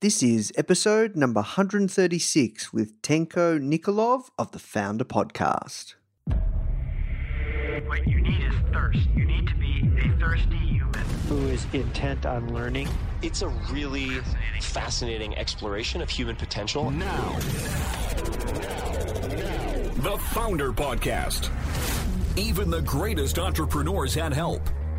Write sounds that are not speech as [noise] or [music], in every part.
This is episode number 136 with Tenko Nikolov of the Founder Podcast. What you need is thirst. You need to be a thirsty human. who is intent on learning. It's a really fascinating exploration of human potential. Now, the Founder Podcast. Even the greatest entrepreneurs had help.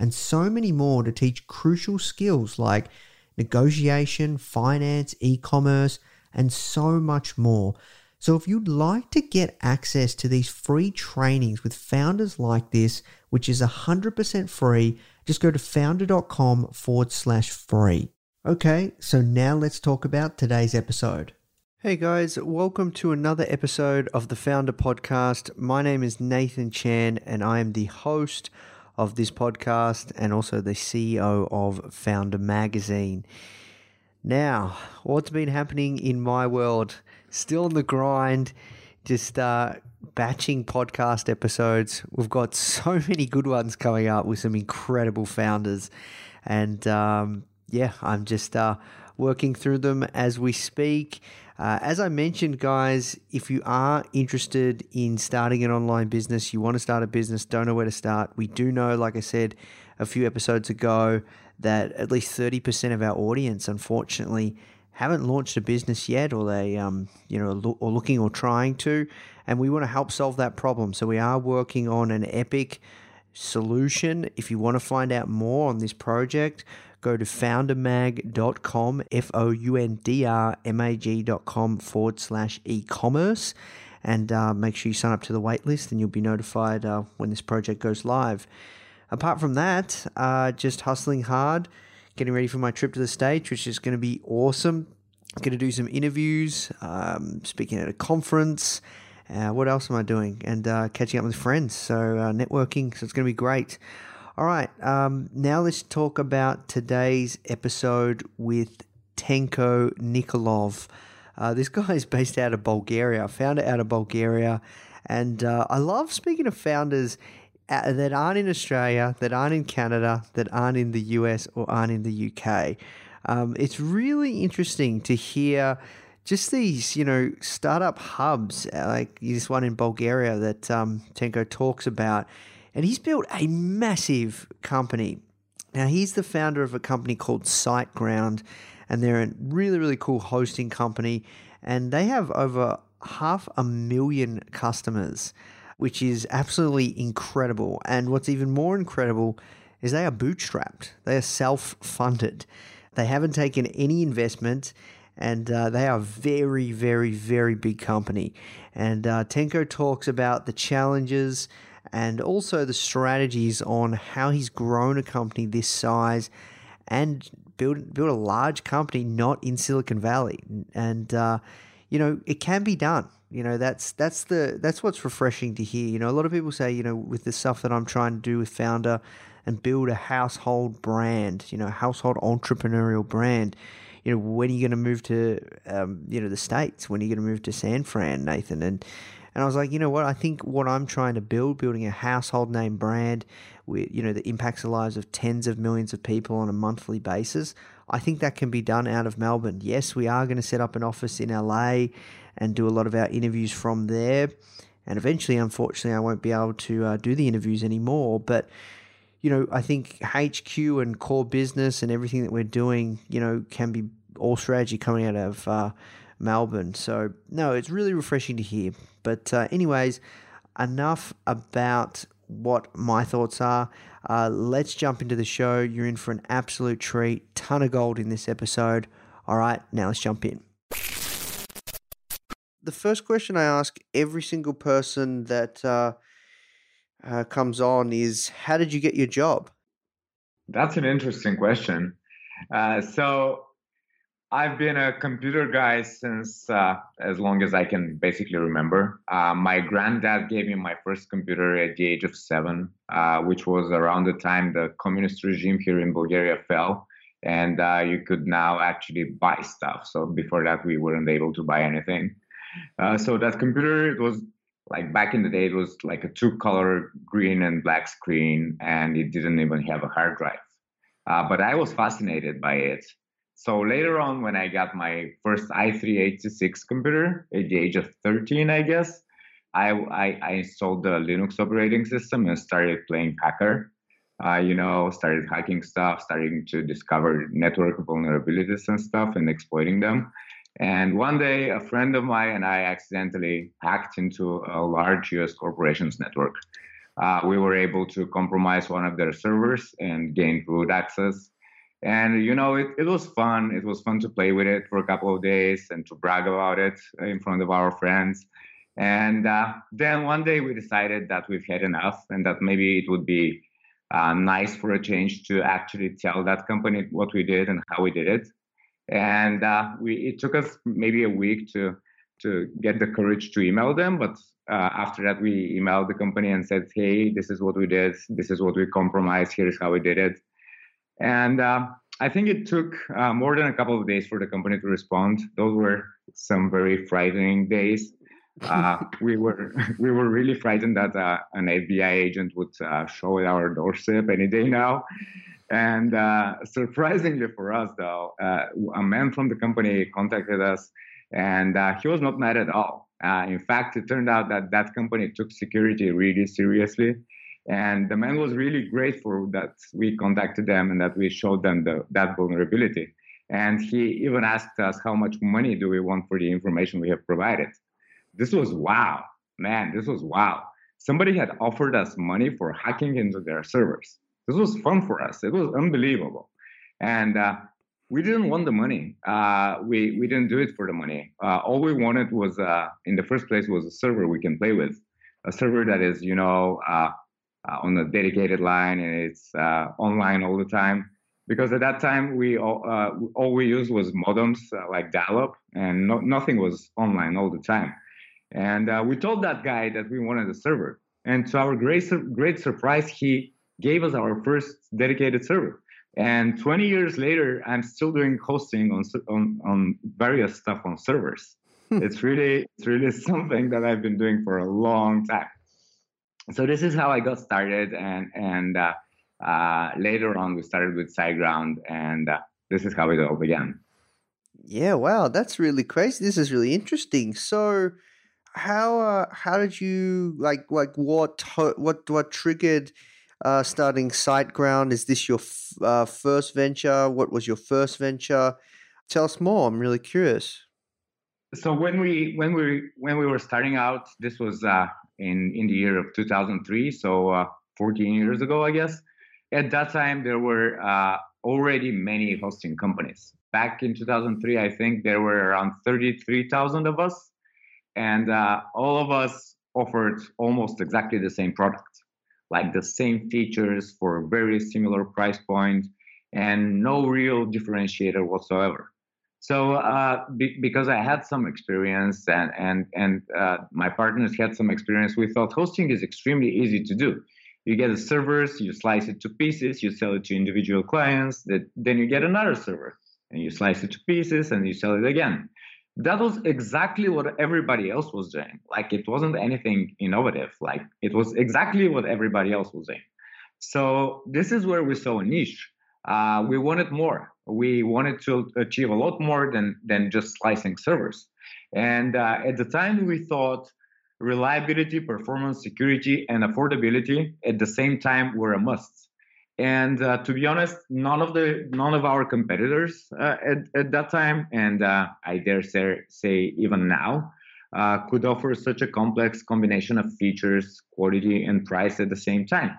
and so many more to teach crucial skills like negotiation, finance, e commerce, and so much more. So, if you'd like to get access to these free trainings with founders like this, which is 100% free, just go to foundr.com forward slash free. Okay, so now let's talk about today's episode. Hey guys, welcome to another episode of the Founder Podcast. My name is Nathan Chan, and I am the host of this podcast and also the CEO of Founder Magazine. Now, what's been happening in my world? Still on the grind, just uh, batching podcast episodes. We've got [laughs] so many good ones coming up with some incredible founders. And um, yeah, I'm just uh, working through them as we speak. Uh, as I mentioned, guys, if you are interested in starting an online business, you want to start a business, don't know where to start, we do know, like I said a few episodes ago, that at least 30% of our audience, unfortunately, haven't launched a business yet or they um, you know lo- or looking or trying to and we want to help solve that problem so we are working on an epic solution if you want to find out more on this project go to foundrmag.com f-o-u-n-d-r-m-a-g.com forward slash e-commerce and uh, make sure you sign up to the waitlist and you'll be notified uh, when this project goes live apart from that uh, just hustling hard getting ready for my trip to the States, which is going to be awesome. Going to do some interviews, um, speaking at a conference. Uh, what else am I doing? And uh, catching up with friends. So, uh, networking. So, it's going to be great. All right. Um, now, let's talk about today's episode with Tenko Nikolov. Uh, this [laughs] guy is based out of Bulgaria. I found it out of Bulgaria. And uh, I love speaking of founders uh, that aren't in Australia, that aren't in Canada, that aren't in the US or aren't in the UK. Um, it's really interesting to hear just these, you know, startup hubs, uh, like this one in Bulgaria that um, Tenko talks about. And he's built a massive company. Now, he's the founder of a company called SiteGround, and they're a really, really cool hosting company. And they have over half a million customers which is absolutely incredible. And what's even more incredible is they are bootstrapped, they are self funded, they haven't taken any investment. And uh, they are a very, very, very big company. And uh, Tenko talks about the challenges and also the strategies on how he's grown a company this size and build build a large company not in Silicon Valley. And uh, you know, it can be done. You know, that's that's the that's what's refreshing to hear. You know, a lot of people say, you know, with the stuff that I'm trying to do with Founder and build a household brand, you know, household entrepreneurial brand, you know, when are you going to move to, um, you know, the states? When are you going to move to San Fran, Nathan? And and I was like, you know what? I think what I'm trying to build, building a household name brand, with you know, that impacts the lives of tens of millions of people on a monthly basis. I think that can be done out of Melbourne. Yes, we are going to set up an office in LA and do a lot of our interviews from there. And eventually, unfortunately, I won't be able to uh, do the interviews anymore. But you know, I think HQ and core business and everything that we're doing, you know, can be all strategy coming out of uh, Melbourne. So, no, it's really refreshing to hear. But, uh, anyways, enough about what my thoughts are. Uh, let's jump into the show. You're in for an absolute treat. Ton of gold in this episode. All right, now let's jump in. The first question I ask every single person that uh, uh, comes on is How did you get your job? That's an interesting question. Uh, so, I've been a computer guy since uh, as long as I can basically remember. Uh, my granddad gave me my first computer at the age of seven, uh, which was around the time the communist regime here in Bulgaria fell, and uh, you could now actually buy stuff. So before that, we weren't able to buy anything. Uh, so that computer, it was like back in the day, it was like a two-color green and black screen, and it didn't even have a hard drive. Uh, but I was fascinated by it so later on, when I got my first i386 computer at the age of 13, I guess, I, I, I installed the Linux operating system and started playing hacker. Uh, you know, started hacking stuff, starting to discover network vulnerabilities and stuff and exploiting them. And one day, a friend of mine and I accidentally hacked into a large US corporation's network. Uh, we were able to compromise one of their servers and gain root access and you know it, it was fun. It was fun to play with it for a couple of days and to brag about it in front of our friends. And uh, then one day we decided that we've had enough and that maybe it would be uh, nice for a change to actually tell that company what we did and how we did it. And uh, we it took us maybe a week to to get the courage to email them but uh, after that we emailed the company and said hey this is what we did. This is what we compromised. Here's how we did it and uh, I think it took uh, more than a couple of days for the company to respond. Those were some very frightening days. Uh, [laughs] we were [laughs] we were really frightened that uh, an FBI agent would uh, show at our doorstep any day now. And uh, surprisingly for us, though, a man from the company contacted us, and he was not mad at all. in fact, it turned out that that company took security really seriously and the man was really grateful that we contacted them and that we showed them the, that vulnerability. And he even asked us how much money do we want for the information we have provided. This was wow, man, this was wow. Somebody had offered us money for hacking into their servers. This was fun for us. It was unbelievable. And uh, we didn't want the money. Uh, we, we didn't do it for the money. Uh, all we wanted was, uh, in the first place, was a server we can play with, a server that is, you know, uh, uh, on a dedicated line and it's uh, online all the time. Because at that time, we all, uh, all we used was modems like dial-up, and no, nothing was online all the time. And we told that guy that we wanted a server, and to our great great surprise, he gave us our first dedicated server. And 20 years later, I'm still doing hosting on on, on various stuff on servers. Hmm. it's really it's really [laughs] something that I've been doing for a long time so this is how I got started, and and uh, uh, later on we started with SiteGround, and uh, this is how it all began. Yeah, wow, that's really crazy. This is really interesting. So, how uh, how did you like like what what what triggered uh, starting SiteGround? Is this your f- uh, first venture? What was your first venture? Tell us more. I'm really curious. So when we when we when we were starting out, this was uh, in in the year of 2003, so uh, 14 years ago, I guess. At that time, there were uh, already many hosting companies. Back in 2003, I think there were around 33,000 of us, and uh, all of us offered almost exactly the same product, like the same features for a very similar price point, and no real differentiator whatsoever. So uh, be, because I had some experience and and and uh, my partners had some experience, we thought hosting is extremely easy to do. You get the servers, you slice it to pieces, you sell it to individual clients. That then you get another server, and you slice it to pieces and you sell it again. That was exactly what everybody else was doing. Like it wasn't anything innovative. Like it was exactly what everybody else was doing. So this is where we saw a niche. Uh, we wanted more. We wanted to achieve a lot more than than just slicing servers. And uh, at the time, we thought reliability, performance, security, and affordability at the same time were a must. And uh, to be honest, none of the none of our competitors uh, at, at that time, and uh, I dare say, say even now, uh, could offer such a complex combination of features, quality, and price at the same time.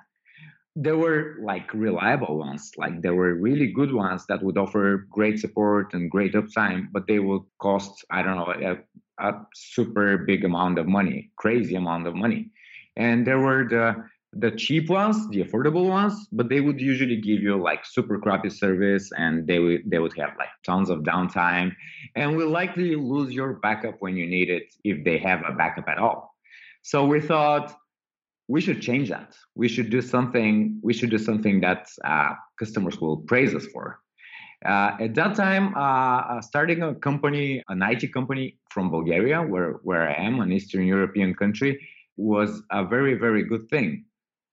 There were like reliable ones, like there were really good ones that would offer great support and great uptime, but they would cost I don't know a, a super big amount of money, crazy amount of money. And there were the the cheap ones, the affordable ones, but they would usually give you like super crappy service and they would they would have like tons of downtime and will likely lose your backup when you need it if they have a backup at all. So we thought we should change that. We should do something. We should do something that uh, customers will praise us for. Uh, at that time, uh, uh starting a company, an IT company from Bulgaria, where where I am, an Eastern European country, was a very very good thing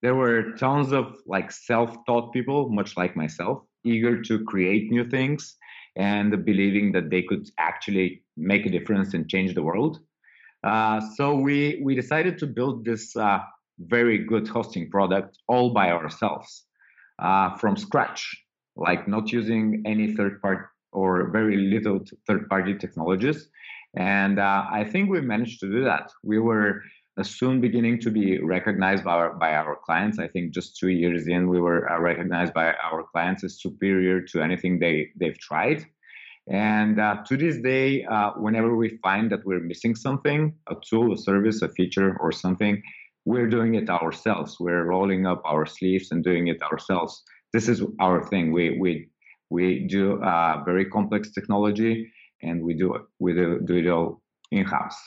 there were tons of like self-taught people much like myself eager to create new things and believing that they could actually make a difference and change the world uh, so we we decided to build this uh, very good hosting product all by ourselves uh, from scratch like not using any third party or very little third party technologies and uh, i think we managed to do that we were soon beginning to be recognized by our, by our clients. I think just two years in, we were uh, recognized by our clients as superior to anything they, they've tried. And uh, to this day, uh, whenever we find that we're missing something, a tool, a service, a feature, or something, we're doing it ourselves. We're rolling up our sleeves and doing it ourselves. This is our thing. We we we do uh, very complex technology, and we do we do, do it all in house.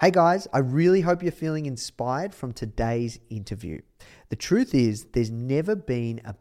Hey guys, I really hope you're feeling inspired from today's interview. The truth is, there's never been a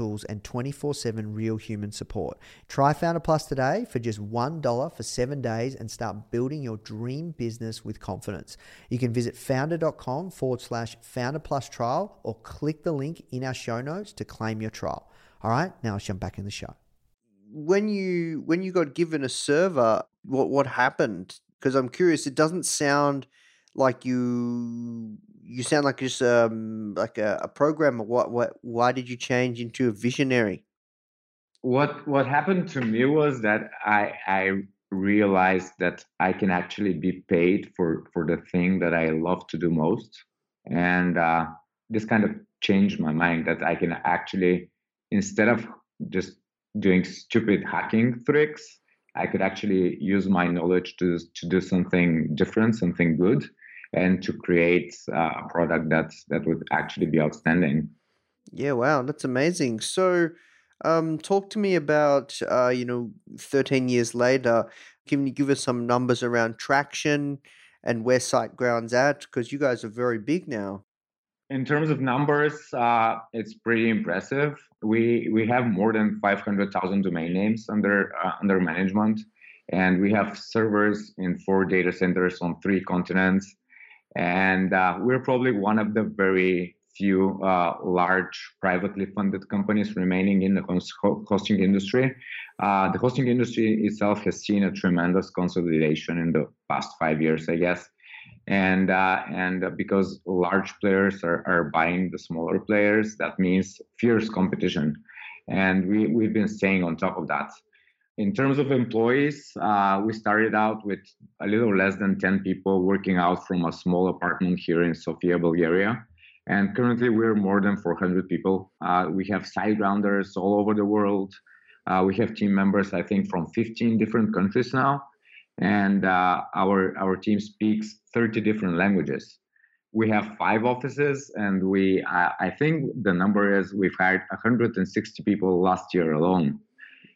tools, and 24 7 real human support. Try Founder Plus today for just $1 for seven days and start building your dream business with confidence. You can visit foundr.com forward slash founder Plus trial or click the link in our show notes to claim your trial. All right, now let's jump back in the show. When you when you got given a server, what what happened? Because I'm curious. It doesn't sound like you you sound like just um like a, a programmer. What what why did you change into a visionary? What what happened to me was that I I realized that I can actually be paid for for the thing that I love to do most, and uh, this kind of changed my mind that I can actually instead of just doing stupid hacking tricks, I could actually use my knowledge to to do something different, something good, and to create uh, a product that that would actually be outstanding. Yeah, wow, that's amazing. So, um, talk to me about uh, you know, thirteen years later. Can you give us some numbers around traction and where SiteGround's at? Because you guys are very big now. In terms of numbers, uh, it's pretty impressive. We we have more than five hundred thousand domain names under uh, under management, and we have servers in four data centers on three continents and uh, we're probably one of the very few uh, large privately funded companies remaining in the hosting industry. Uh, the hosting industry itself has seen a tremendous consolidation in the past five years, I guess. And uh, and because large players are, are buying the smaller players, that means fierce competition. And we, we've been staying on top of that. In terms of employees, uh, we started out with a little less than 10 people working out from a small apartment here in Sofia, Bulgaria. And currently, we're more than 400 people. Uh, we have SiteGrounders all over the world. Uh, we have team members, I think, from 15 different countries now, and uh, our our team speaks 30 different languages. We have five offices, and we I, I think the number is we've hired 160 people last year alone,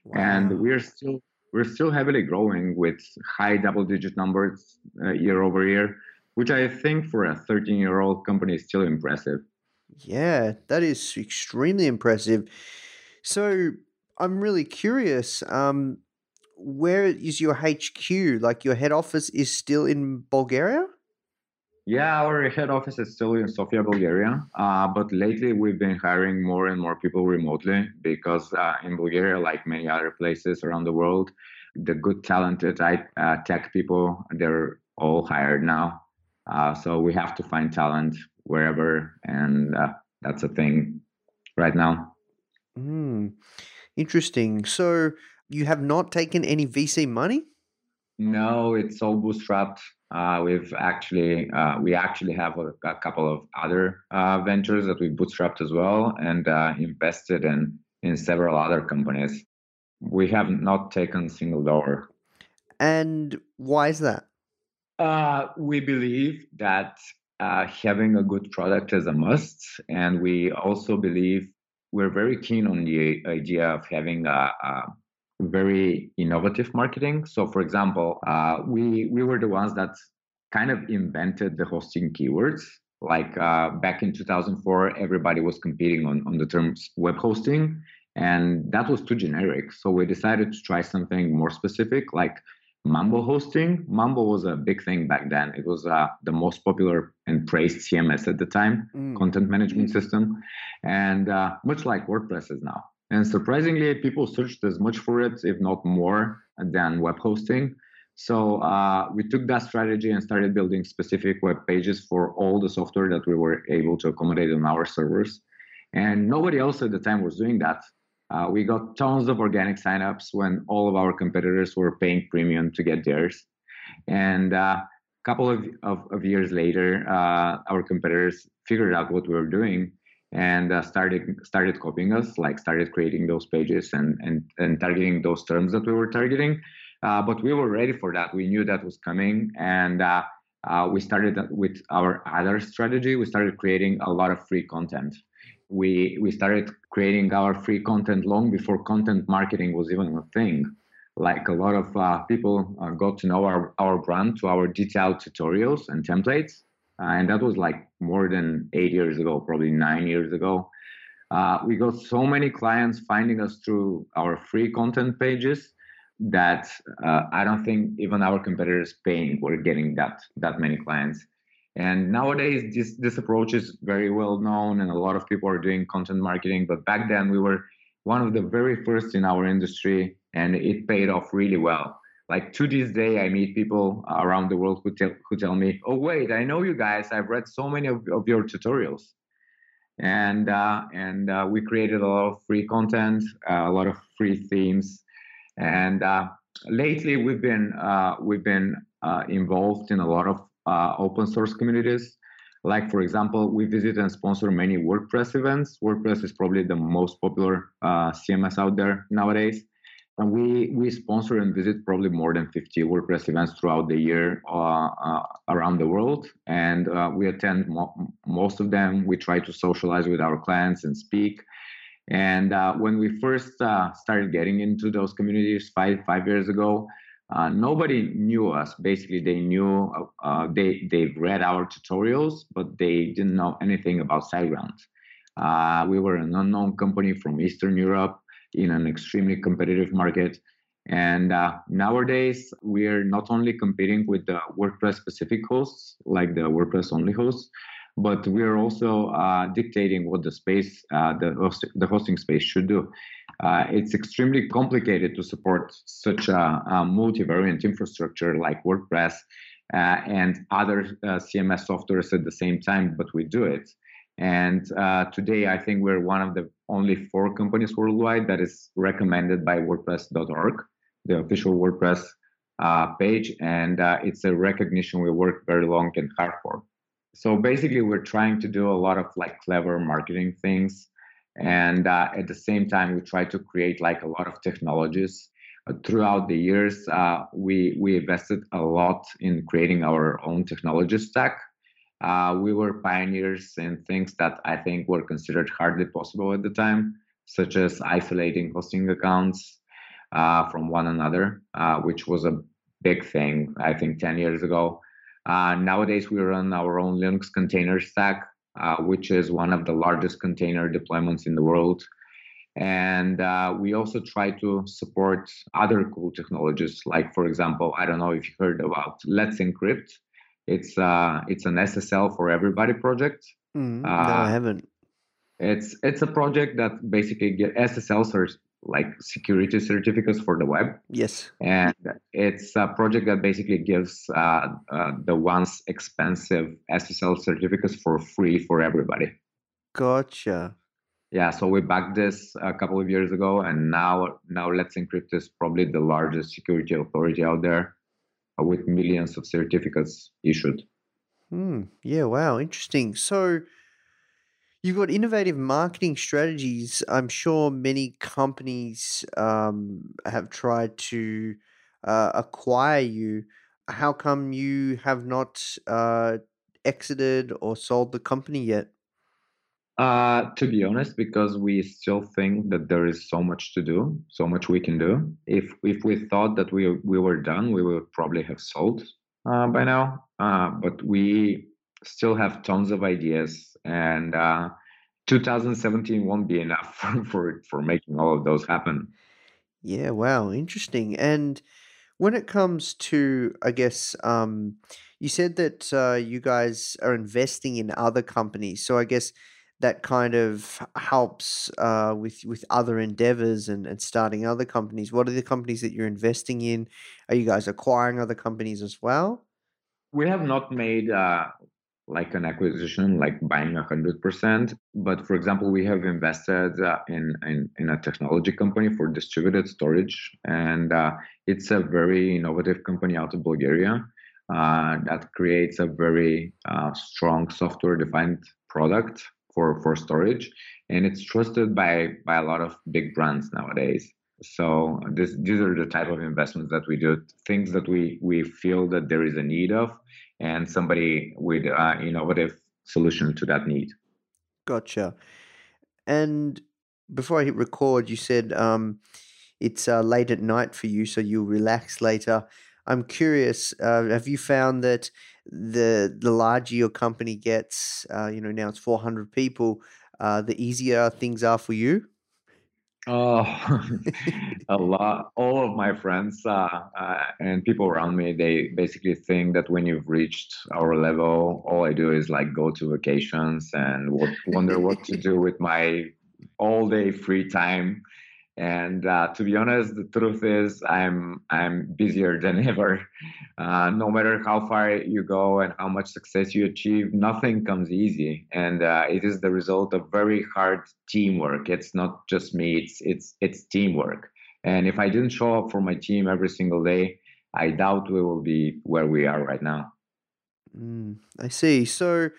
wow. and we're still we're still heavily growing with high double digit numbers uh, year over year, which I think for a 13 year old company is still impressive. Yeah, that is extremely impressive. So I'm really curious. Um, where is your HQ? Like your head office is still in Bulgaria? Yeah, our head office is still in Sofia, Bulgaria. Uh, but lately, we've been hiring more and more people remotely because uh, in Bulgaria, like many other places around the world, the good, talented uh, tech people, they're all hired now. Uh, so we have to find talent wherever, and uh, that's a thing right now. Mm, interesting. So you have not taken any VC money? No, it's all bootstrapped. Uh, we've actually uh, we actually have a, a couple of other uh, ventures that we bootstrapped as well and uh, invested in in several other companies. We have not taken single dollar. And why is that? Uh, we believe that uh, having a good product is a must, and we also believe we're very keen on the idea of having a, a very innovative marketing. So, for example, uh, we we were the ones that kind of invented the hosting keywords. Like uh, back in 2004, everybody was competing on on the terms web hosting, and that was too generic. So we decided to try something more specific, like Mambo hosting. Mambo was a big thing back then. It was uh, the most popular and praised CMS at the time, mm. content management system, and uh, much like WordPress is now. And surprisingly, people searched as much for it, if not more, than web hosting. So uh, we took that strategy and started building specific web pages for all the software that we were able to accommodate on our servers. And nobody else at the time was doing that. Uh, we got tons of organic signups when all of our competitors were paying premium to get theirs. And a uh, couple of, of, of, years later, uh, our competitors figured out what we were doing and uh, started started copying us, like started creating those pages and and and targeting those terms that we were targeting. Uh, but we were ready for that. We knew that was coming, and uh, uh we started with our other strategy. We started creating a lot of free content. We we started creating our free content long before content marketing was even a thing. Like a lot of uh, people uh, got to know our, our brand to our detailed tutorials and templates uh, and that was like more than eight years ago, probably nine years ago. Uh, we got so many clients finding us through our free content pages that uh, I don't think even our competitors paying were getting that that many clients. And nowadays, this this approach is very well known, and a lot of people are doing content marketing. But back then, we were one of the very first in our industry, and it paid off really well like to this day i meet people around the world who tell who tell me oh wait i know you guys. I've read so many of, of your tutorials. And uh, and uh, we created a lot of free content uh, a lot of free themes. And uh, lately we've been uh, we've been uh, involved in a lot of open source communities. Like for example we visit and sponsor many wordpress events. Wordpress is probably the most popular cms out there nowadays and we we sponsor and visit probably more than 50 WordPress events throughout the year uh, uh, around the world, and uh, we attend mo- most of them. We try to socialize with our clients and speak. And uh, when we first uh, started getting into those communities five five years ago, uh, nobody knew us. Basically, they knew they they've read our tutorials, but they didn't know anything about SiteGround. we were an unknown company from Eastern Europe in an extremely competitive market. And uh, nowadays, we're not only competing with the WordPress specific hosts, like the WordPress only hosts, but we're also uh, dictating what the space, uh, the, host- the hosting space should do. Uh, it's extremely complicated to support such a, a multivariant infrastructure like WordPress uh, and other uh, CMS softwares at the same time, but we do it. And uh, today, I think we're one of the only four companies worldwide that is recommended by WordPress.org, the official WordPress uh, page. And uh, it's a recognition we worked very long and hard for. So basically, we're trying to do a lot of like clever marketing things and uh, at the same time we try to create like a lot of technologies uh, throughout the years uh, we we invested a lot in creating our own technology stack uh, we were pioneers in things that i think were considered hardly possible at the time such as isolating hosting accounts uh, from one another uh, which was a big thing i think 10 years ago nowadays we run our own linux container stack uh, which is one of the largest container deployments in the world. And uh, we also try to support other cool technologies, like for example, I don't know if you heard about Let's Encrypt. It's uh, it's an SSL for everybody project. Mm, no, I uh, haven't. It's it's a project that basically get SSLs are like security certificates for the web. Yes. And it's a project that basically gives uh, uh, the once expensive SSL certificates for free for everybody. Gotcha. Yeah, so we backed this a couple of years ago, and now now Let's Encrypt is probably the largest security authority out there, uh, with millions of certificates issued. Hmm. Yeah. Wow. Interesting. So You've got innovative marketing strategies. I'm sure many companies um, have tried to uh, acquire you. How come you have not uh, exited or sold the company yet? Uh, to be honest, because we still think that there is so much to do, so much we can do. If if we thought that we we were done, we would probably have sold uh, by now. Uh, but we still have tons of ideas and uh, 2017 won't be enough [laughs] for, for for making all of those happen yeah wow interesting and when it comes to i guess um, you said that uh, you guys are investing in other companies so i guess that kind of helps uh, with with other endeavors and, and starting other companies what are the companies that you're investing in are you guys acquiring other companies as well we have not made uh, like an acquisition, like buying hundred percent. But for example, we have invested uh, in, in, in a technology company for distributed storage, and uh, it's a very innovative company out of Bulgaria uh, that creates a very uh, strong software-defined product for for storage, and it's trusted by by a lot of big brands nowadays. So this, these are the type of investments that we do, things that we we feel that there is a need of, and somebody with an innovative solution to that need. Gotcha. And before I hit record, you said um, it's uh, late at night for you, so you'll relax later. I'm curious. Uh, have you found that the the larger your company gets, uh, you know, now it's 400 people, uh, the easier things are for you? Oh, [laughs] a lot. All of my friends uh, uh, and people around me, they basically think that when you've reached our level, all I do is like go to vacations and wonder what to do [laughs] with my all day free time. And uh, to be honest, the truth is, I'm I'm busier [laughs] than ever. Uh, no matter how far you go and how much success you achieve, nothing comes easy, and uh, it is the result of very hard teamwork. It's not just me; it's it's it's teamwork. And if I didn't show up for my team every single day, I doubt we will be where we are right now. Mm, I see. So,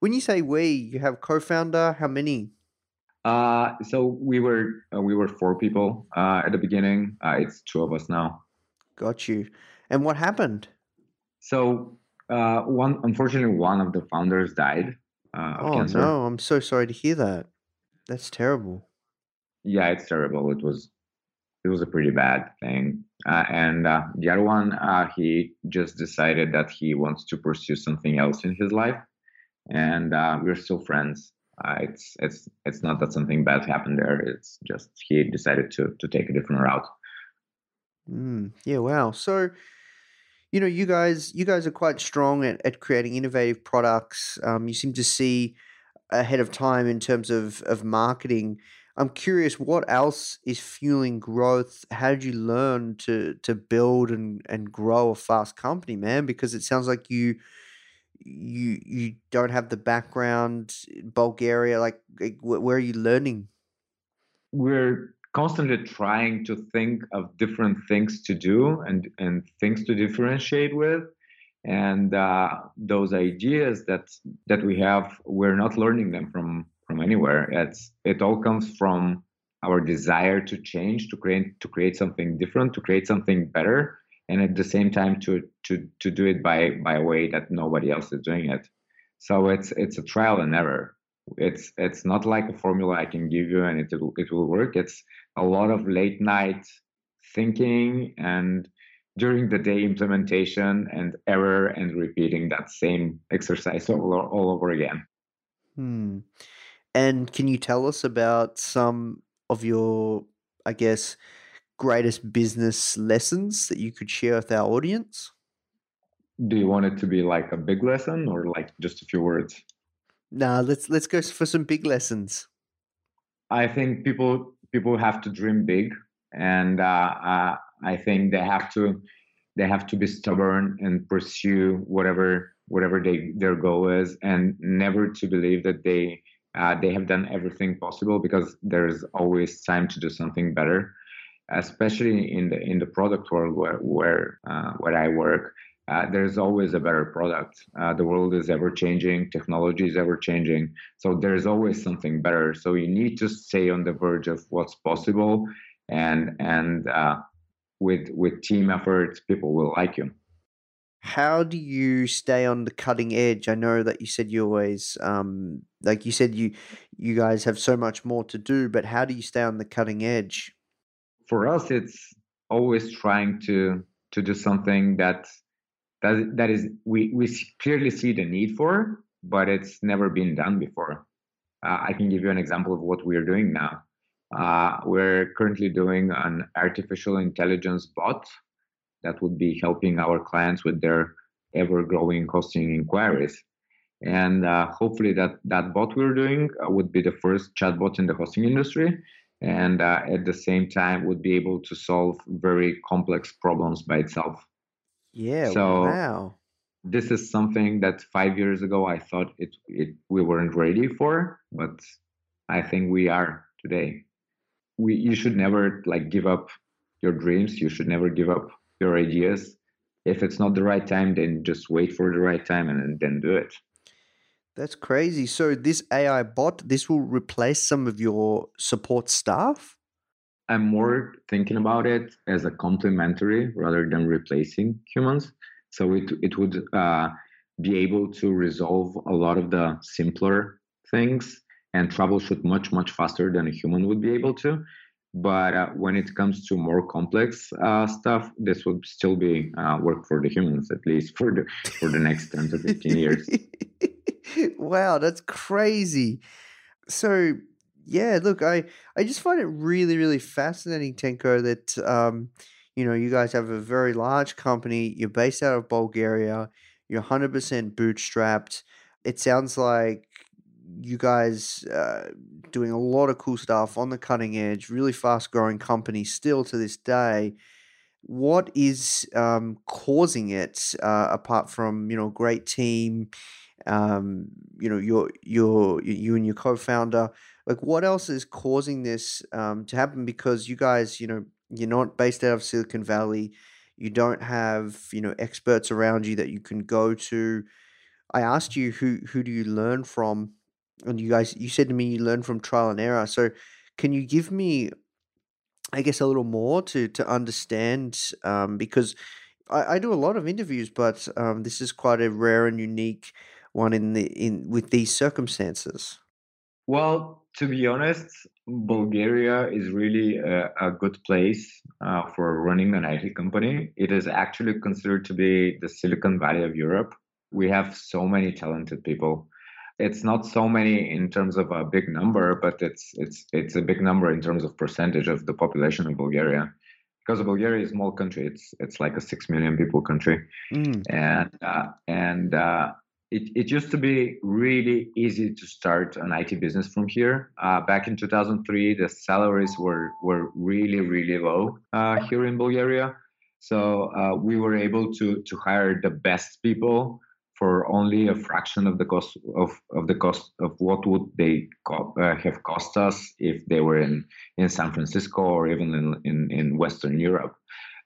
when you say we, you have co-founder. How many? Uh, so we were uh, we were four people uh, at the beginning. Uh, it's two of us now. Got you. And what happened? So uh, one, unfortunately, one of the founders died. Uh, oh cancer. no! I'm so sorry to hear that. That's terrible. Yeah, it's terrible. It was it was a pretty bad thing. and the other one, he just decided that he wants to pursue something else in his life, and we're still friends uh, it's it's it's not that something bad happened there. It's just he decided to to take a different route. Mm, yeah. Wow. So, you know, you guys you guys are quite strong at, at creating innovative products. Um, you seem to see ahead of time in terms of of marketing. I'm curious, what else is fueling growth? How did you learn to to build and and grow a fast company, man? Because it sounds like you you you don't have the background Bulgaria. Like, like where are you learning? We're constantly trying to think of different things to do and and things to differentiate with and uh, those ideas that that we have we're not learning them from from from anywhere. It's it all comes from our desire to change, to create to create something different, to create something better, and at the same time to to to do it by by a way that nobody else is doing it. So it's it's a trial and error. It's it's not like a formula I can give you and it it will work. It's a lot of late night thinking and during the day implementation and error and repeating that same exercise all, all over again. Hmm. And can you tell us about some of your, I guess, greatest business lessons that you could share with our audience? Do you want it to be like a big lesson or like just a few words? Nah, let's let's go for some big lessons. I think people people have to dream big, and uh, uh, I think they have to they have to be stubborn and pursue whatever whatever they, their goal is, and never to believe that they uh, they have done everything possible because there's always time to do something better, especially in the in the product world where where uh, where I work. Uh, there's always a better product. Uh, the world is ever changing, technology is ever changing, so there's always something better. So you need to stay on the verge of what's possible, and and uh, with with team efforts, people will like you. How do you stay on the cutting edge? I know that you said you always, um, like you said, you you guys have so much more to do, but how do you stay on the cutting edge? For us, it's always trying to to do something that that that is we we clearly see the need for, but it's never been done before. Uh, I can give you an example of what we are doing now. Uh, we're currently doing an artificial intelligence bot that would be helping our clients with their ever growing hosting inquiries. And uh, hopefully, that, that bot we're doing uh, would be the first chatbot in the hosting industry. And uh, at the same time, would be able to solve very complex problems by itself. Yeah. So, wow. This is something that five years ago I thought it, it we weren't ready for, but I think we are today we you should never like give up your dreams you should never give up your ideas if it's not the right time then just wait for the right time and then do it that's crazy. So this ai bot this will replace some of your support staff? I'm more thinking about it as a complementary rather than replacing humans. So it it would uh, be able to resolve a lot of the simpler things and troubleshoot much much faster than a human would be able to. But uh, when it comes to more complex uh, stuff this would still be uh, work for the humans at least for the for the next 10 to 15 years [laughs] [laughs] wow that's crazy so yeah look i i just find it really really fascinating tenko that um you know you guys have a very large company you're based out of bulgaria you're 100% bootstrapped it sounds like you guys uh, doing a lot of cool stuff on the cutting edge, really fast growing company still to this day. What is um, causing it uh, apart from you know great team, um, you know your your you and your co-founder? Like what else is causing this um, to happen? Because you guys, you know, you're not based out of Silicon Valley. You don't have you know experts around you that you can go to. I asked you who who do you learn from and you guys you said to me you learn from trial and error so can you give me i guess a little more to to understand um, because I, I do a lot of interviews but um, this is quite a rare and unique one in the in with these circumstances? Well to be honest bulgaria is really a, a good place uh, for running an it company. It is actually considered to be the silicon valley of europe. We have so many talented people. It's not so many in terms of a big number, but it's it's it's a big number in terms of percentage of the population of Bulgaria. Because Bulgaria is a small country, it's it's like a six million people country, mm. and uh, and uh, it it used to be really easy to start an IT business from here. Uh, back in 2003, the salaries were were really really low uh, here in Bulgaria, so uh, we were able to to hire the best people for only a fraction of the cost of, of the cost of what would they co- uh, have cost us if they were in, in San Francisco or even in, in, in Western Europe.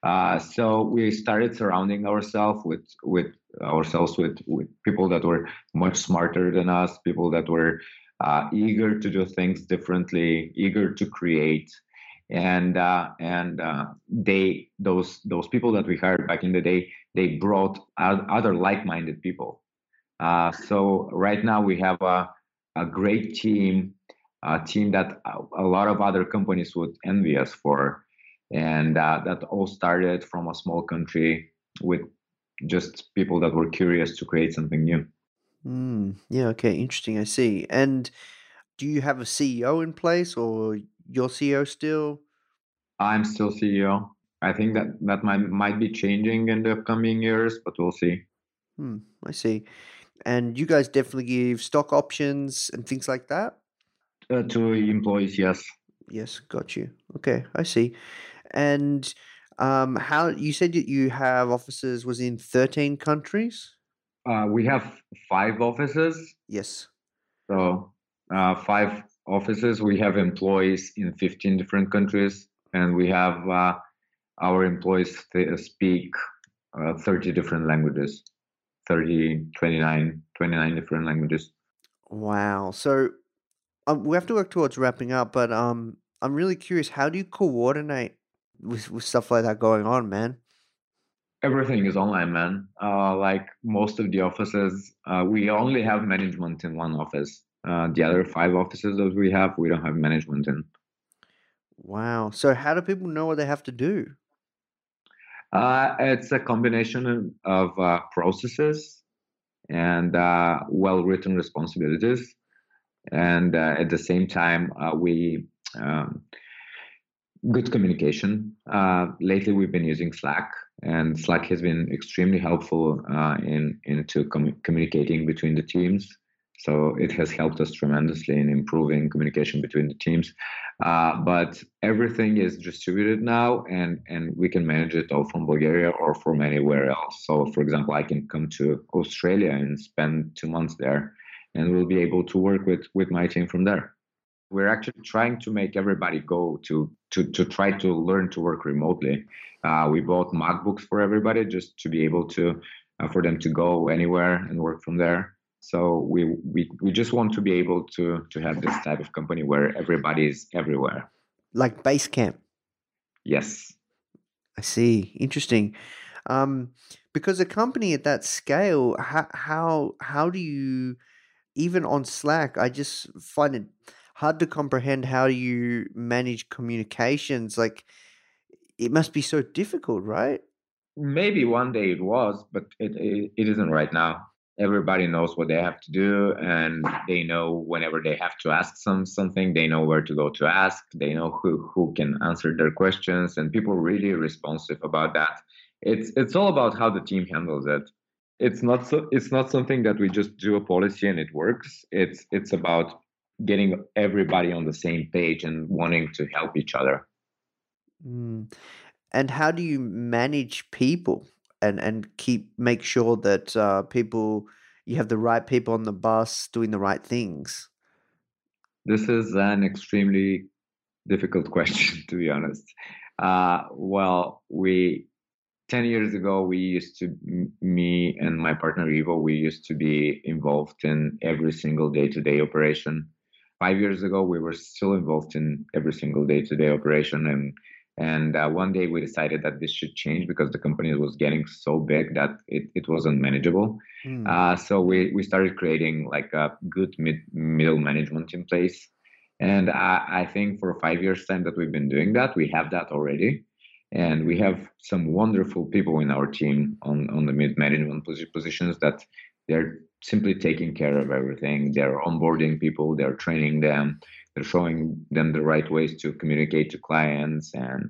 Uh, so we started surrounding ourselves with with ourselves with, with people that were much smarter than us, people that were uh, eager to do things differently, eager to create, and uh, and uh, they those those people that we hired back in the day they brought other like-minded people. Uh, so right now we have a a great team, a team that a lot of other companies would envy us for, and uh, that all started from a small country with just people that were curious to create something new. Mm, yeah. Okay. Interesting. I see. And do you have a CEO in place, or your CEO still? I'm still CEO. I think that that might might be changing in the upcoming years, but we'll see. Hmm. I see. And you guys definitely give stock options and things like that. Uh, to employees, yes. Yes, got you. Okay, I see. And um, how you said that you have offices was in thirteen countries. Uh, we have five offices. Yes. So uh, five offices. We have employees in 15 different countries, and we have uh, our employees speak uh, 30 different languages 30 29 29 different languages wow so um, we have to work towards wrapping up but um i'm really curious how do you coordinate with, with stuff like that going on man everything is online man uh, like most of the offices uh, we only have management in one office uh, the other five offices that we have, we don't have management in. Wow. So how do people know what they have to do? Uh, it's a combination of uh, processes and uh, well-written responsibilities, and uh, at the same time, uh, we um, good communication. Uh, lately, we've been using Slack, and Slack has been extremely helpful in into com- communicating between the teams so it has helped us tremendously in improving communication between the teams. Uh, but everything is distributed now, and and we can manage it all from Bulgaria or from anywhere else. So, for example, I can come to Australia and spend two months there, and we'll be able to work with with my team from there. We're actually trying to make everybody go to to to try to learn to work remotely. Uh, we bought MacBooks for everybody just to be able to uh, for them to go anywhere and work from there. So we, we we just want to be able to to have this type of company where everybody is everywhere. Like Basecamp. Yes. I see. Interesting. Um, because a company at that scale, how how how do you even on Slack? I just find it hard to comprehend how you manage communications. Like it must be so difficult, right? Maybe one day it was, but it, it, it isn't right now everybody knows what they have to do and they know whenever they have to ask some something they know where to go to ask they know who who can answer their questions and people really responsive about that it's it's all about how the team handles it it's not so it's not something that we just do a policy and it works it's it's about getting everybody on the same page and wanting to help each other mm. and how do you manage people and and keep make sure that uh, people you have the right people on the bus doing the right things? This is an extremely difficult [laughs] question, to be honest. Uh, well, we 10 years ago, we used to, me and my partner Ivo, we used to be involved in every single day to day operation. Five years ago, we were still involved in every single day to day operation. And and uh, one day we decided that this should change because the company was getting so big that it, it wasn't manageable. Mm. Uh, so we, we started creating like a good mid, middle management in place. And I, I think for five years time that we've been doing that, we have that already. And we have some wonderful people in our team on, on the mid management positions that they're simply taking care of everything. They're onboarding people, they're training them, they're showing them the right ways to communicate to clients and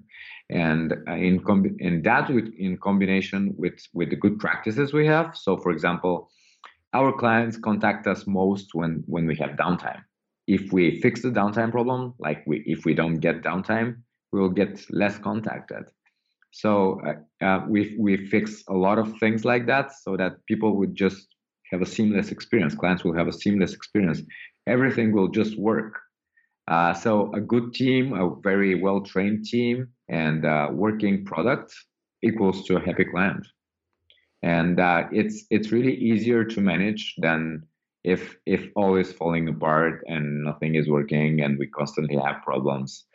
and in com- and that with in combination with with the good practices we have. So for example our clients contact us most when when we have downtime. If we fix the downtime problem like we if we don't get downtime we will get less contacted. So uh, uh, we we fix a lot of things like that so that people would just have a seamless experience. Clients will have a seamless experience. Everything will just work. Uh, so a good team, a very well trained team, and uh, working product equals to a happy client. And uh, it's it's really easier to manage than if if all is falling apart and nothing is working and we constantly have problems.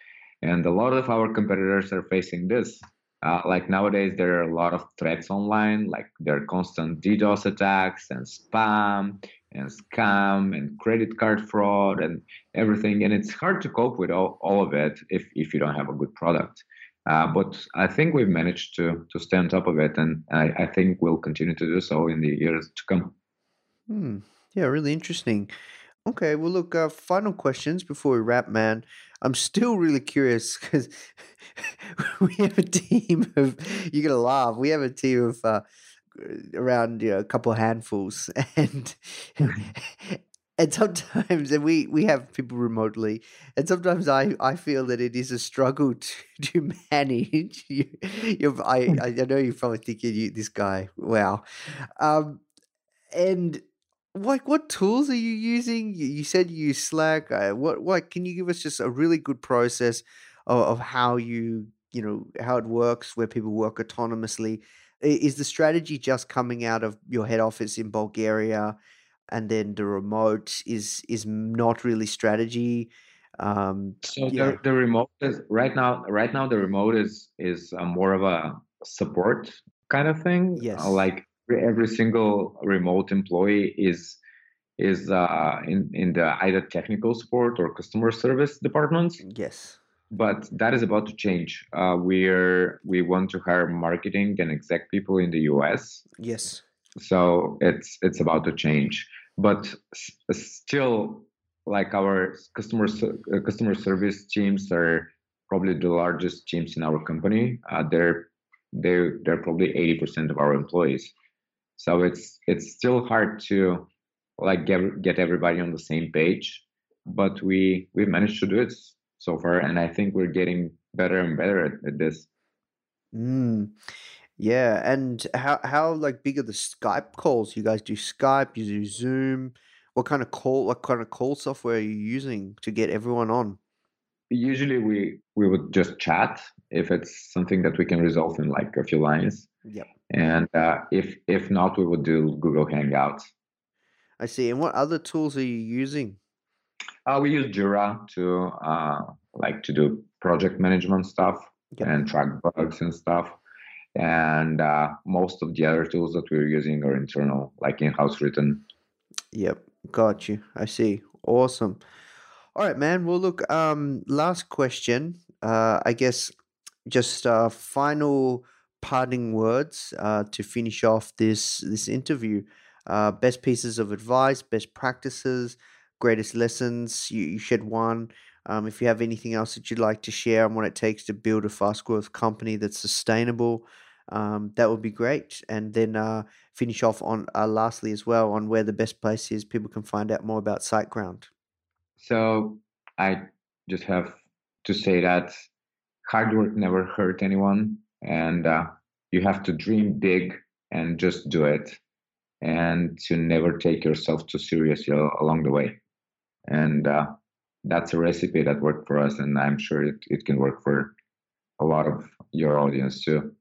And a lot of our competitors are facing this uh, like nowadays there are a lot of threats online like there are constant ddos attacks and spam and scam and credit card fraud and everything and it's hard to cope with all, all of it if, if you don't have a good product uh, but I think we've managed to to stay on top of it, and I, I think we'll continue to do so in the years to come. Hmm. Yeah, really interesting. Okay, well, look, uh, final questions before we wrap, man. I'm still really curious because [laughs] we have a team of, you're to laugh, we have a team of uh, around you know, a couple handfuls. [laughs] And and sometimes and we we have people remotely and sometimes i i feel that it is a struggle [laughs] to, to manage you, you I, I know you're probably thinking you this guy wow um and like what tools are you using you, said you use slack uh, what what can you give us just a really good process of, of how you you know how it works where people work autonomously is the strategy just coming out of your head office in bulgaria and then the remote is is not really strategy. Um, so the, the remote is right now. Right now, the remote is is more of a support kind of thing. Yes, uh, like every single remote employee is is uh, in in the either technical support or customer service departments. Yes, but that is about to change. Uh, we're we want to hire marketing and exec people in the US. Yes, so it's it's about to change but still like our customer uh, customer service teams are probably the largest teams in our company uh, they're they they're probably 80% of our employees so it's it's still hard to like get get everybody on the same page but we we've managed to do it so far and i think we're getting better and better at, at this mm. Yeah, and how how like big are the Skype calls? You guys do Skype, you do Zoom. What kind of call what kind of call software are you using to get everyone on? Usually we we would just chat if it's something that we can resolve in like a few lines. Yep. And uh, if if not, we would do Google Hangouts. I see. And what other tools are you using? Uh, we use Jira to uh, like to do project management stuff yep. and track bugs and stuff and uh, most of the other tools that we're using are internal, like in-house written. Yep, got you. I see. Awesome. All right, man. Well, look. Um, last question. Uh, I guess just uh, final parting words uh, to finish off this this interview. Uh, best pieces of advice, best practices, greatest lessons. You, you shared one. Um, if you have anything else that you'd like to share on what it takes to build a fast growth company that's sustainable, um, that would be great. And then uh, finish off on uh, lastly as well on where the best place is people can find out more about SiteGround. So I just have to say that hard work never hurt anyone, and uh, you have to dream big and just do it, and to never take yourself too seriously along the way. And uh, that's a recipe that worked for us, and I'm sure it, it can work for a lot of your audience too.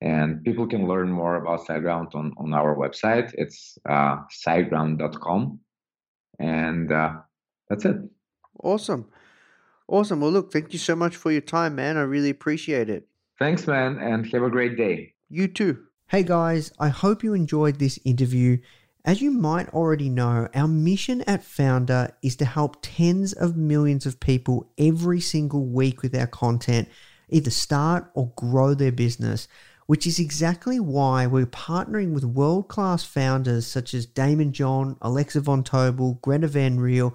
And people can learn more about SiteGround on, on our website. It's uh, siteground.com. And uh, that's it. Awesome. Awesome. Well, look, thank you so much for your time, man. I really appreciate it. Thanks, man. And have a great day. You too. Hey, guys. I hope you enjoyed this interview. As you might already know, our mission at Foundr is to help tens of millions of people every single week with our content, either start or grow their business which is exactly why we're partnering with world class founders such as Daymond John, Alexa Von Tobel, Greta Van Riel,